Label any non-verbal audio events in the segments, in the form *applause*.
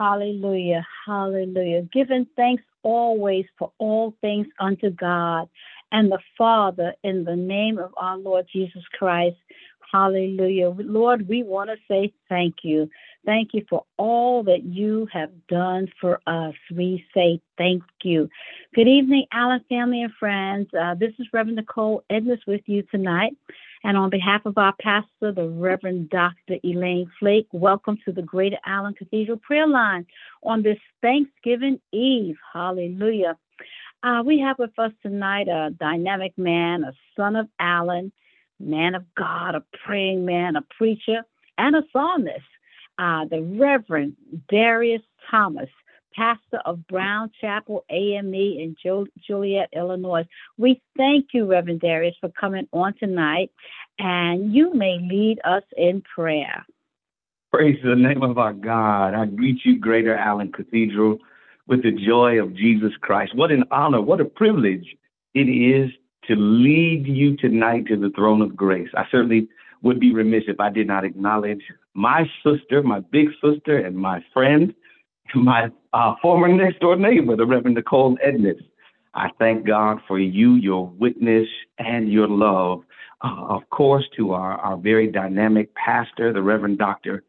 Hallelujah. Hallelujah. Giving thanks always for all things unto God and the Father in the name of our Lord Jesus Christ. Hallelujah. Lord, we want to say thank you. Thank you for all that you have done for us. We say thank you. Good evening, Allen family and friends. Uh, this is Reverend Nichole Edness with you tonight. And on behalf of our pastor, the Reverend Dr. Elaine Flake, welcome to the Greater Allen Cathedral Prayer Line on this Thanksgiving Eve. Hallelujah. Uh, we have with us tonight a dynamic man, a son of Allen, man of God, a praying man, a preacher, and a psalmist, uh, the Reverend Darius Thomas pastor of Brown Chapel AME in Joliet, Illinois. We thank you, Reverend Darius, for coming on tonight, and you may lead us in prayer. Praise the name of our God. I greet you, Greater Allen Cathedral, with the joy of Jesus Christ. What an honor, what a privilege it is to lead you tonight to the throne of grace. I certainly would be remiss if I did not acknowledge my sister, my big sister, and my friend, my uh, former *laughs* next door neighbor, the Reverend Nichole Edness. I thank God for you, your witness, and your love. Uh, of course, to our, our very dynamic pastor, the Reverend Dr.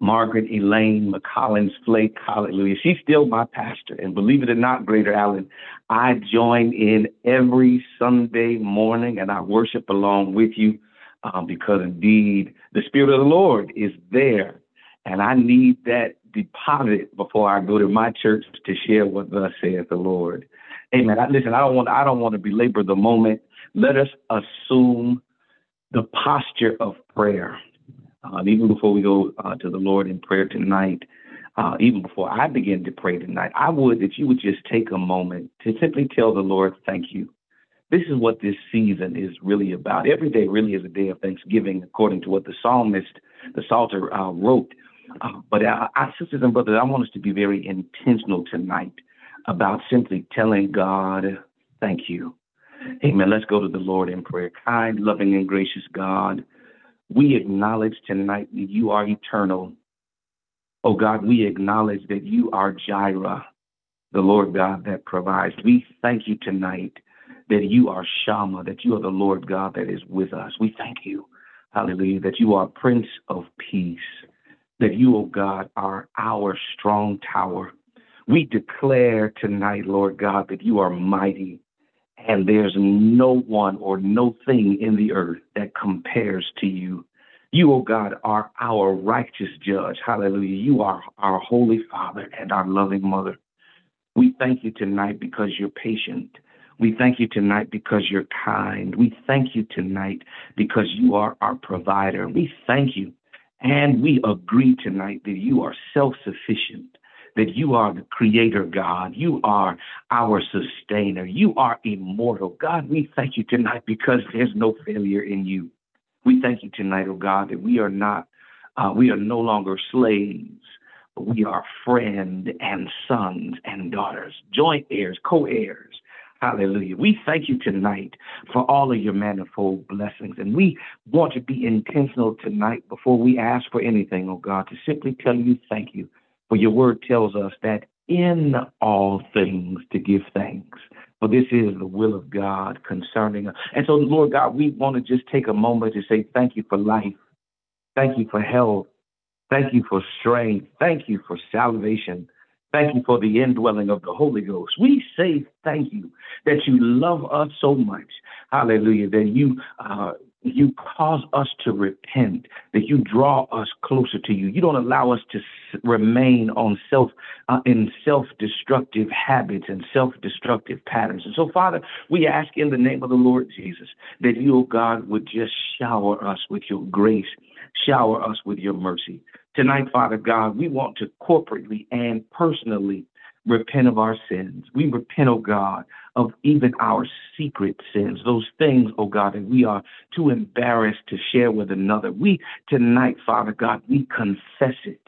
Margaret Elaine McCollins Flake. Hallelujah. She's still my pastor. And believe it or not, Greater Allen, I join in every Sunday morning and I worship along with you um, because indeed the Spirit of the Lord is there. And I need that deposit before I go to my church to share what thus saith the Lord. Amen. I, listen, I don't want I don't want to belabor the moment. Let us assume the posture of prayer. Uh, even before we go uh, to the Lord in prayer tonight, uh, even before I begin to pray tonight, I would that you would just take a moment to simply tell the Lord, thank you. This is what this season is really about. Every day really is a day of thanksgiving, according to what the psalmist, the Psalter, uh, wrote. Uh, but our, our sisters and brothers, I want us to be very intentional tonight about simply telling God, thank you. Amen. Let's go to the Lord in prayer. Kind, loving, and gracious God, we acknowledge tonight that you are eternal. Oh God, we acknowledge that you are Jireh, the Lord God that provides. We thank you tonight that you are Shammah, that you are the Lord God that is with us. We thank you, hallelujah, that you are Prince of Peace that you, O oh God, are our strong tower. We declare tonight, Lord God, that you are mighty and there's no one or no thing in the earth that compares to you. You, O oh God, are our righteous judge. Hallelujah. You are our holy Father and our loving mother. We thank you tonight because you're patient. We thank you tonight because you're kind. We thank you tonight because you are our provider. We thank you and we agree tonight that you are self sufficient, that you are the creator God. You are our sustainer. You are immortal. God, we thank you tonight because there's no failure in you. We thank you tonight, oh God, that we are not, uh, we are no longer slaves, but we are friend and sons and daughters, joint heirs, co heirs Hallelujah. We thank you tonight for all of your manifold blessings. And we want to be intentional tonight before we ask for anything, oh God, to simply tell you thank you. For your word tells us that in all things to give thanks. For this is the will of God concerning us. And so, Lord God, we want to just take a moment to say thank you for life. Thank you for health. Thank you for strength. Thank you for salvation. Thank you for the indwelling of the Holy Ghost. We say thank you that you love us so much. Hallelujah. That you uh, you cause us to repent, that you draw us closer to you. You don't allow us to remain on self uh, in self-destructive habits and self-destructive patterns. And so, Father, we ask in the name of the Lord Jesus that you, oh God, would just shower us with your grace, shower us with your mercy. Tonight, Father God, we want to corporately and personally repent of our sins. We repent, oh God, of even our secret sins, those things, oh God, that we are too embarrassed to share with another. We tonight, Father God, we confess it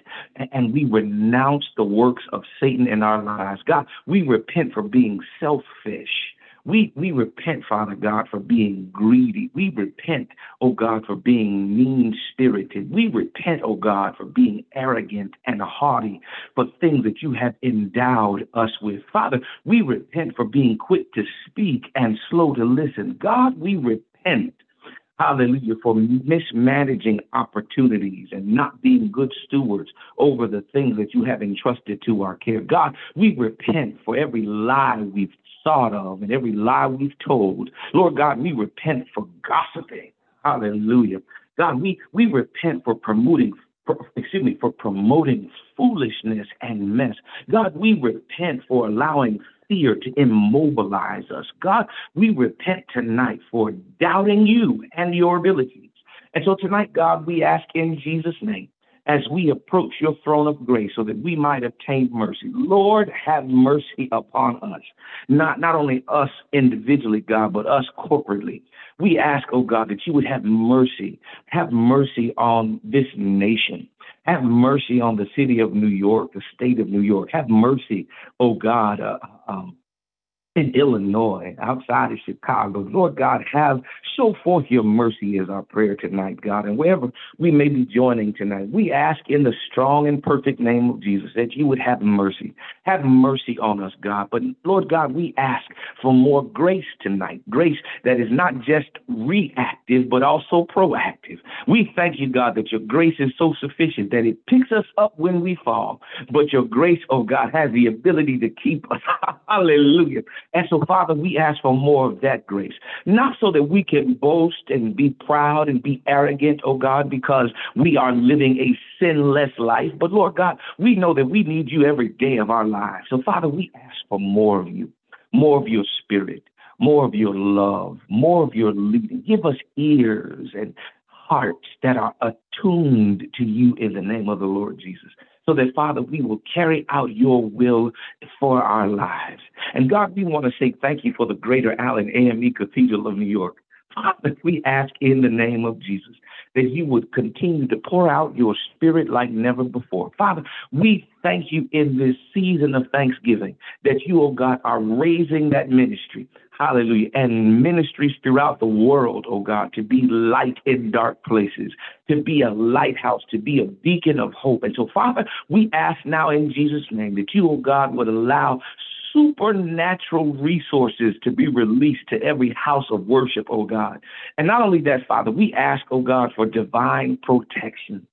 and we renounce the works of Satan in our lives. God, we repent for being selfish. We, we repent, Father God, for being greedy. We repent, oh God, for being mean spirited. We repent, oh God, for being arrogant and haughty for things that you have endowed us with. Father, we repent for being quick to speak and slow to listen. God, we repent hallelujah, for mismanaging opportunities and not being good stewards over the things that you have entrusted to our care. God, we repent for every lie we've thought of and every lie we've told. Lord God, we repent for gossiping. Hallelujah. God, we, we repent for promoting for, excuse me, for promoting foolishness and mess. God, we repent for allowing fear to immobilize us. God, we repent tonight for doubting you and your abilities. And so tonight, God, we ask in Jesus' name as we approach your throne of grace so that we might obtain mercy. Lord, have mercy upon us. Not, not only us individually, God, but us corporately. We ask, oh God, that you would have mercy. Have mercy on this nation. Have mercy on the city of New York, the state of New York. Have mercy, oh God, uh, um, in Illinois, outside of Chicago. Lord God, have show forth your mercy is our prayer tonight, God. And wherever we may be joining tonight, we ask in the strong and perfect name of Jesus that you would have mercy. Have mercy on us, God. But Lord God, we ask for more grace tonight. Grace that is not just reactive, but also proactive. We thank you, God, that your grace is so sufficient that it picks us up when we fall. But your grace, oh God, has the ability to keep us. *laughs* Hallelujah and so, Father, we ask for more of that grace, not so that we can boast and be proud and be arrogant, oh God, because we are living a sinless life. But Lord God, we know that we need you every day of our lives. So, Father, we ask for more of you, more of your spirit, more of your love, more of your leading. Give us ears and hearts that are attuned to you in the name of the Lord Jesus so that, Father, we will carry out your will for our lives. And God, we want to say thank you for the Greater Allen AME Cathedral of New York. Father, we ask in the name of Jesus that you would continue to pour out your spirit like never before. Father, we thank you in this season of Thanksgiving that you, oh God, are raising that ministry. Hallelujah. And ministries throughout the world, oh God, to be light in dark places, to be a lighthouse, to be a beacon of hope. And so, Father, we ask now in Jesus' name that you, oh God, would allow supernatural resources to be released to every house of worship, oh God. And not only that, Father, we ask, oh God, for divine protection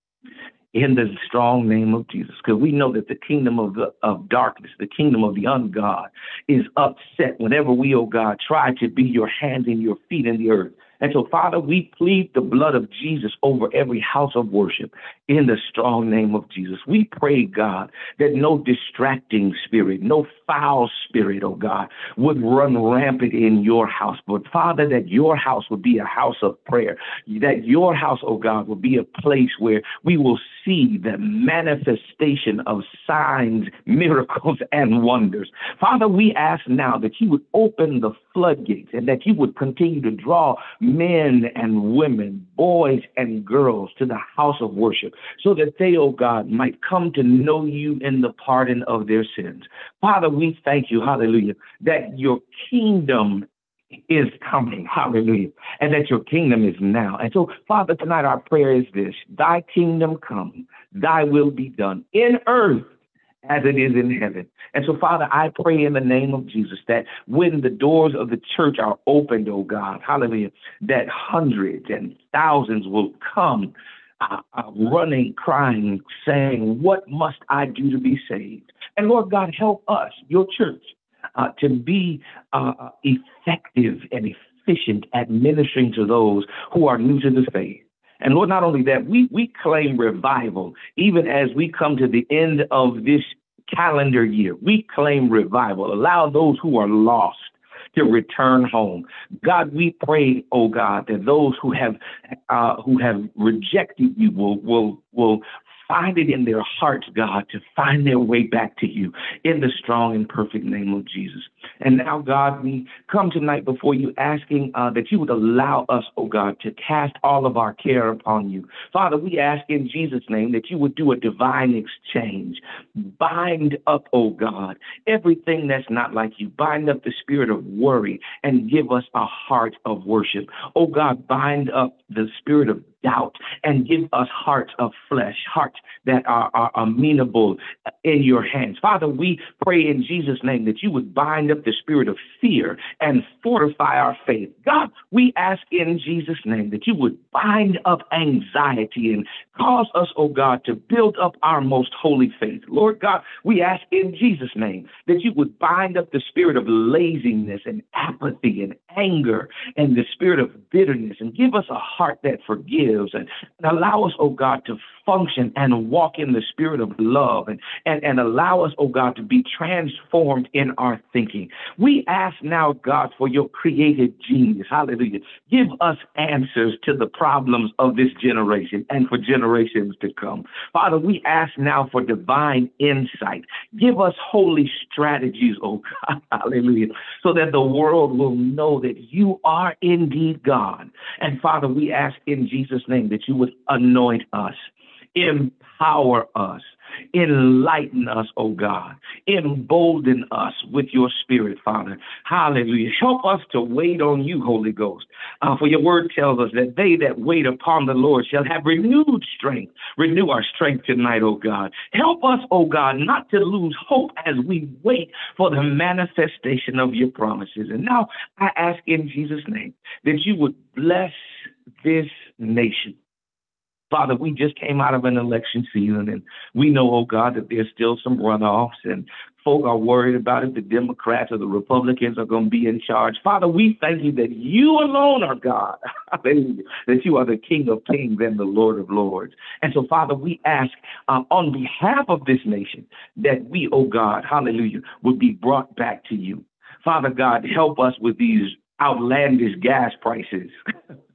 in the strong name of Jesus, because we know that the kingdom of the of darkness, the kingdom of the ungod, is upset whenever we, oh God, try to be your hands and your feet in the earth. And so, Father, we plead the blood of Jesus over every house of worship in the strong name of Jesus. We pray, God, that no distracting spirit, no foul spirit, oh God, would run rampant in your house. But, Father, that your house would be a house of prayer, that your house, oh God, will be a place where we will see the manifestation of signs, *laughs* miracles, and wonders. Father, we ask now that you would open the floodgates and that you would continue to draw men and women, boys and girls to the house of worship so that they, oh God, might come to know you in the pardon of their sins. Father, we thank you, hallelujah, that your kingdom is coming, hallelujah, and that your kingdom is now. And so, Father, tonight our prayer is this Thy kingdom come, thy will be done in earth as it is in heaven. And so, Father, I pray in the name of Jesus that when the doors of the church are opened, oh God, hallelujah, that hundreds and thousands will come uh, uh, running, crying, saying, What must I do to be saved? And Lord God, help us, your church, uh, to be uh, effective and efficient at ministering to those who are new to the faith. And Lord, not only that, we, we claim revival even as we come to the end of this calendar year. We claim revival. Allow those who are lost to return home. God, we pray, oh God, that those who have uh, who have rejected you will will will find it in their hearts, God, to find their way back to you in the strong and perfect name of Jesus. And now, God, we come tonight before you asking uh, that you would allow us, oh God, to cast all of our care upon you. Father, we ask in Jesus' name that you would do a divine exchange. Bind up, oh God, everything that's not like you. Bind up the spirit of worry and give us a heart of worship. Oh God, bind up the spirit of doubt and give us hearts of flesh, hearts that are, are amenable in your hands. Father, we pray in Jesus' name that you would bind up the spirit of fear and fortify our faith. God, we ask in Jesus' name that you would bind up anxiety and cause us, oh God, to build up our most holy faith. Lord God, we ask in Jesus' name that you would bind up the spirit of laziness and apathy and anger and the spirit of bitterness and give us a heart that forgives and, and allow us, oh God, to function and walk in the spirit of love and, and, and allow us, oh God, to be transformed in our thinking. We ask now, God, for your creative genius. Hallelujah. Give us answers to the problems of this generation and for generations to come. Father, we ask now for divine insight. Give us holy strategies, oh God. *laughs* Hallelujah. So that the world will know that you are indeed God. And Father, we ask in Jesus' name that you would anoint us empower us, enlighten us, oh God, embolden us with your spirit, Father. Hallelujah. Help us to wait on you, Holy Ghost. Uh, for your word tells us that they that wait upon the Lord shall have renewed strength. Renew our strength tonight, oh God. Help us, oh God, not to lose hope as we wait for the manifestation of your promises. And now I ask in Jesus' name that you would bless this nation. Father, we just came out of an election season, and we know, oh God, that there's still some runoffs, and folk are worried about if the Democrats or the Republicans are going to be in charge. Father, we thank you that you alone are God, *laughs* that you are the King of kings and the Lord of lords. And so, Father, we ask uh, on behalf of this nation that we, oh God, hallelujah, would be brought back to you. Father God, help us with these outlandish gas prices. *laughs*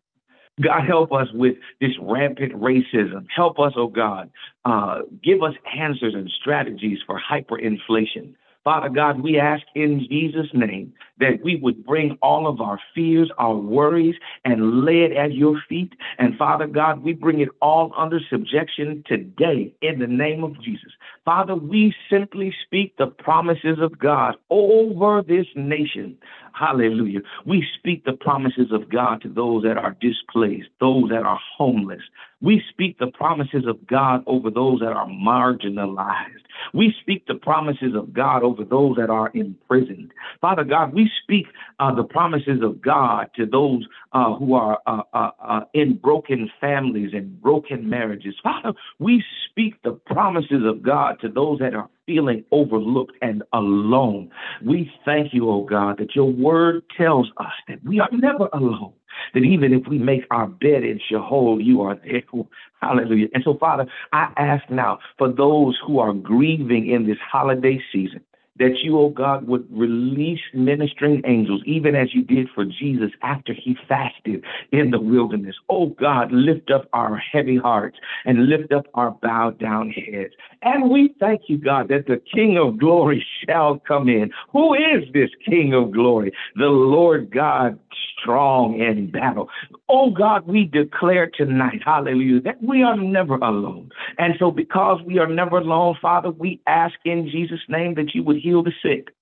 God, help us with this rampant racism. Help us, oh God. Uh, give us answers and strategies for hyperinflation. Father God, we ask in Jesus' name that we would bring all of our fears, our worries, and lay it at your feet. And Father God, we bring it all under subjection today in the name of Jesus. Father, we simply speak the promises of God over this nation. Hallelujah. We speak the promises of God to those that are displaced, those that are homeless. We speak the promises of God over those that are marginalized. We speak the promises of God over those that are imprisoned. Father God, we speak uh, the promises of God to those uh, who are uh, uh, uh in broken families and broken marriages. Father, we speak the promises of God to those that are feeling overlooked and alone. We thank you, oh God, that your word tells us that we are never alone. That even if we make our bed in Sheol, you are there. *laughs* Hallelujah. And so, Father, I ask now for those who are grieving in this holiday season, that you, oh God, would release ministering angels, even as you did for Jesus after he fasted in the wilderness. Oh God, lift up our heavy hearts and lift up our bowed down heads. And we thank you, God, that the King of glory shall come in. Who is this King of glory? The Lord God, strong in battle. Oh God, we declare tonight, hallelujah, that we are never alone. And so, because we are never alone, Father, we ask in Jesus' name that you would heal the sick.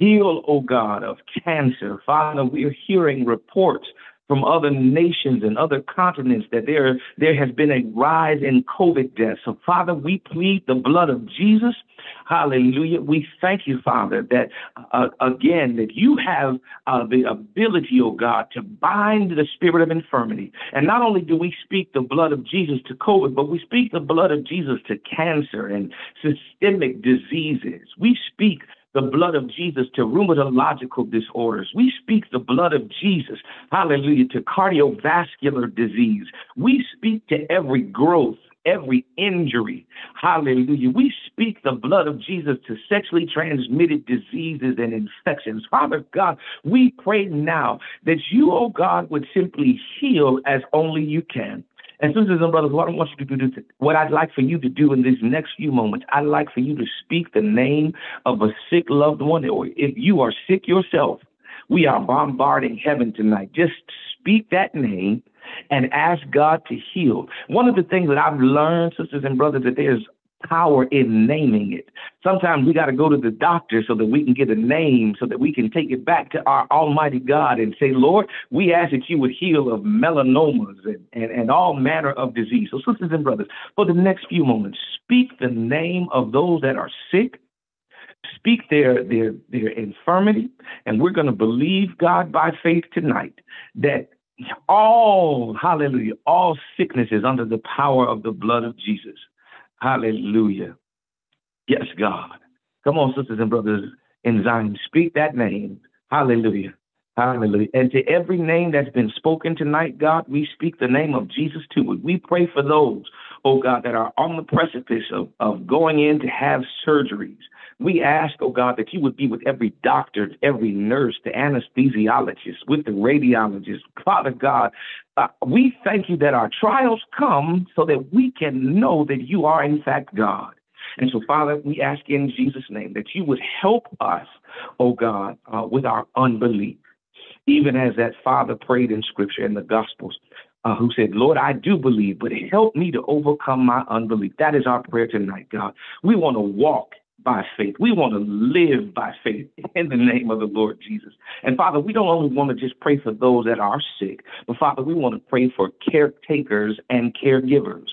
Heal, oh God, of cancer. Father, we are hearing reports from other nations and other continents that there, there has been a rise in COVID deaths. So, Father, we plead the blood of Jesus. Hallelujah. We thank you, Father, that uh, again, that you have uh, the ability, oh God, to bind the spirit of infirmity. And not only do we speak the blood of Jesus to COVID, but we speak the blood of Jesus to cancer and systemic diseases. We speak the blood of Jesus to rheumatological disorders. We speak the blood of Jesus, hallelujah, to cardiovascular disease. We speak to every growth every injury. Hallelujah. We speak the blood of Jesus to sexually transmitted diseases and infections. Father God, we pray now that you, oh God, would simply heal as only you can. And sisters and brothers, what I want you to do, what I'd like for you to do in these next few moments, I'd like for you to speak the name of a sick loved one, or if you are sick yourself, we are bombarding heaven tonight. Just speak that name and ask God to heal. One of the things that I've learned, sisters and brothers, that there's power in naming it. Sometimes we got to go to the doctor so that we can get a name so that we can take it back to our Almighty God and say, Lord, we ask that you would heal of melanomas and, and, and all manner of disease. So, sisters and brothers, for the next few moments, speak the name of those that are sick speak their their their infirmity and we're going to believe god by faith tonight that all hallelujah all sickness is under the power of the blood of jesus hallelujah yes god come on sisters and brothers in zion speak that name hallelujah Hallelujah. And to every name that's been spoken tonight, God, we speak the name of Jesus to it. We pray for those, oh God, that are on the precipice of, of going in to have surgeries. We ask, oh God, that you would be with every doctor, every nurse, the anesthesiologist, with the radiologist. Father God, uh, we thank you that our trials come so that we can know that you are, in fact, God. And so, Father, we ask in Jesus' name that you would help us, oh God, uh, with our unbelief. Even as that father prayed in scripture in the Gospels, uh, who said, Lord, I do believe, but help me to overcome my unbelief. That is our prayer tonight, God. We want to walk by faith. We want to live by faith *laughs* in the name of the Lord Jesus. And Father, we don't only want to just pray for those that are sick, but Father, we want to pray for caretakers and caregivers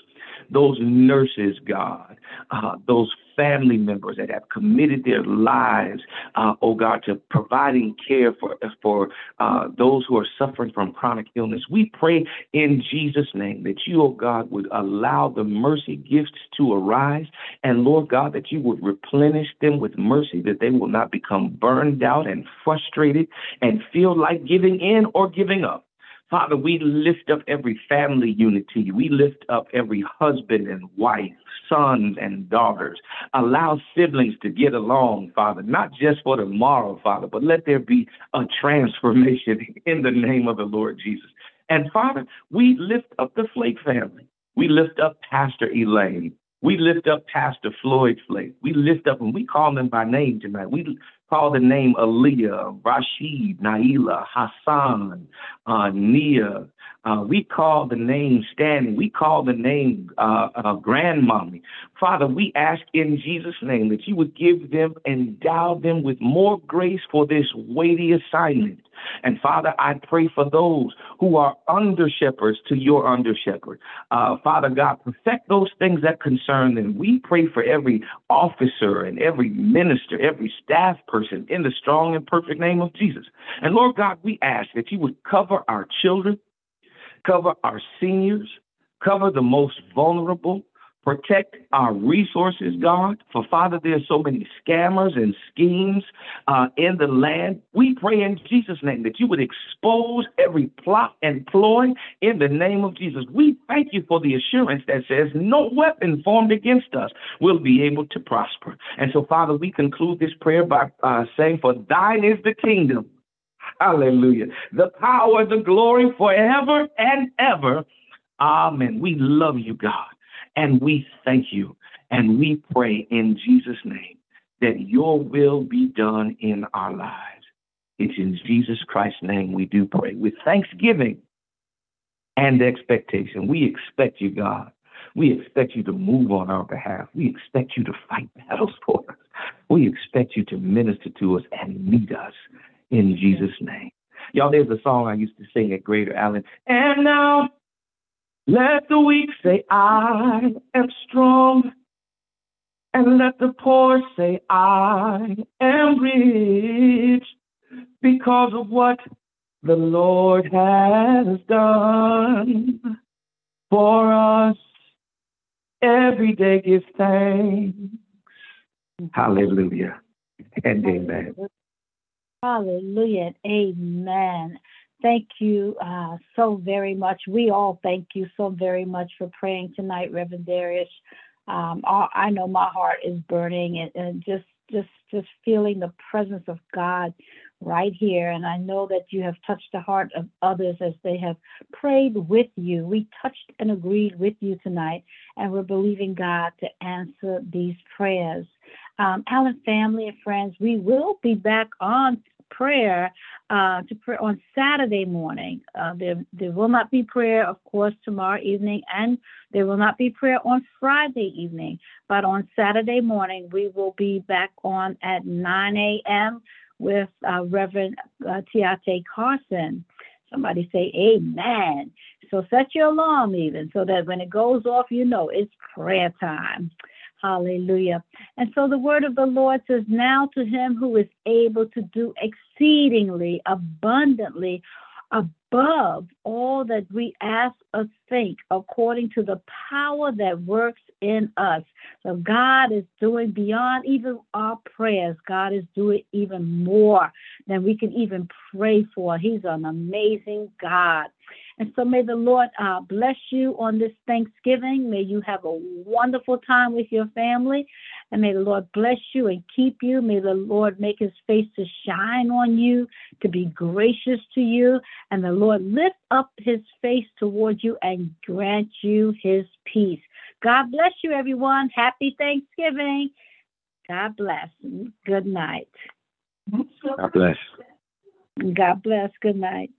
those nurses, God, uh, those family members that have committed their lives, uh, oh God, to providing care for for uh, those who are suffering from chronic illness. We pray in Jesus' name that you, oh God, would allow the mercy gifts to arise, and Lord God, that you would replenish them with mercy, that they will not become burned out and frustrated and feel like giving in or giving up. Father, we lift up every family unity. We lift up every husband and wife, sons and daughters. Allow siblings to get along, Father, not just for tomorrow, Father, but let there be a transformation *laughs* in the name of the Lord Jesus. And Father, we lift up the Flake family. We lift up Pastor Elaine. We lift up Pastor Floyd Flake. We lift up, and we call them by name tonight. We call the name Aaliyah, Rashid, Naila, Hassan, uh, Nia. Uh, we call the name Stanley. We call the name uh, uh, Grandmommy. Father, we ask in Jesus' name that you would give them, endow them with more grace for this weighty assignment. And Father, I pray for those who are under shepherds to your under shepherd. Uh, Father God, perfect those things that concern them. We pray for every officer and every minister, every staff person in the strong and perfect name of Jesus. And Lord God, we ask that you would cover our children, cover our seniors, cover the most vulnerable, protect our resources, God. For Father, there's so many scammers and schemes uh, in the land. We pray in Jesus' name that you would expose every plot and ploy in the name of Jesus. We thank you for the assurance that says no weapon formed against us will be able to prosper. And so, Father, we conclude this prayer by uh, saying, For thine is the kingdom. Hallelujah. The power, the glory forever and ever. Amen. We love you, God. And we thank you and we pray in Jesus' name that your will be done in our lives. It's in Jesus Christ's name we do pray with thanksgiving and expectation. We expect you, God. We expect you to move on our behalf. We expect you to fight battles *laughs* for us. We expect you to minister to us and meet us in Jesus' name. Y'all, there's a song I used to sing at Greater Allen. And now let the weak say, I am strong. And let the poor say, I am rich because of what the Lord has done for us. Every day give thanks. Hallelujah and amen. Hallelujah and amen. Thank you uh, so very much. We all thank you so very much for praying tonight, Reverend Darius. Um, I know my heart is burning and, and just just just feeling the presence of God right here. And I know that you have touched the heart of others as they have prayed with you. We touched and agreed with you tonight, and we're believing God to answer these prayers. Um, Allen family and friends, we will be back on prayer uh, to pray on Saturday morning. Uh, there, there will not be prayer, of course, tomorrow evening, and there will not be prayer on Friday evening. But on Saturday morning, we will be back on at 9 a.m. with uh, Reverend uh, Tiate Carson. Somebody say amen. So set your alarm even so that when it goes off, you know it's prayer time. Hallelujah. And so the word of the Lord says, Now to him who is able to do exceedingly abundantly above all that we ask or think, according to the power that works in us. So God is doing beyond even our prayers. God is doing even more than we can even pray for. He's an amazing God. And so may the Lord uh, bless you on this Thanksgiving. May you have a wonderful time with your family. And may the Lord bless you and keep you. May the Lord make his face to shine on you, to be gracious to you. And the Lord lift up his face toward you and grant you his peace. God bless you, everyone. Happy Thanksgiving. God bless. Good night. God bless. God bless. Good night.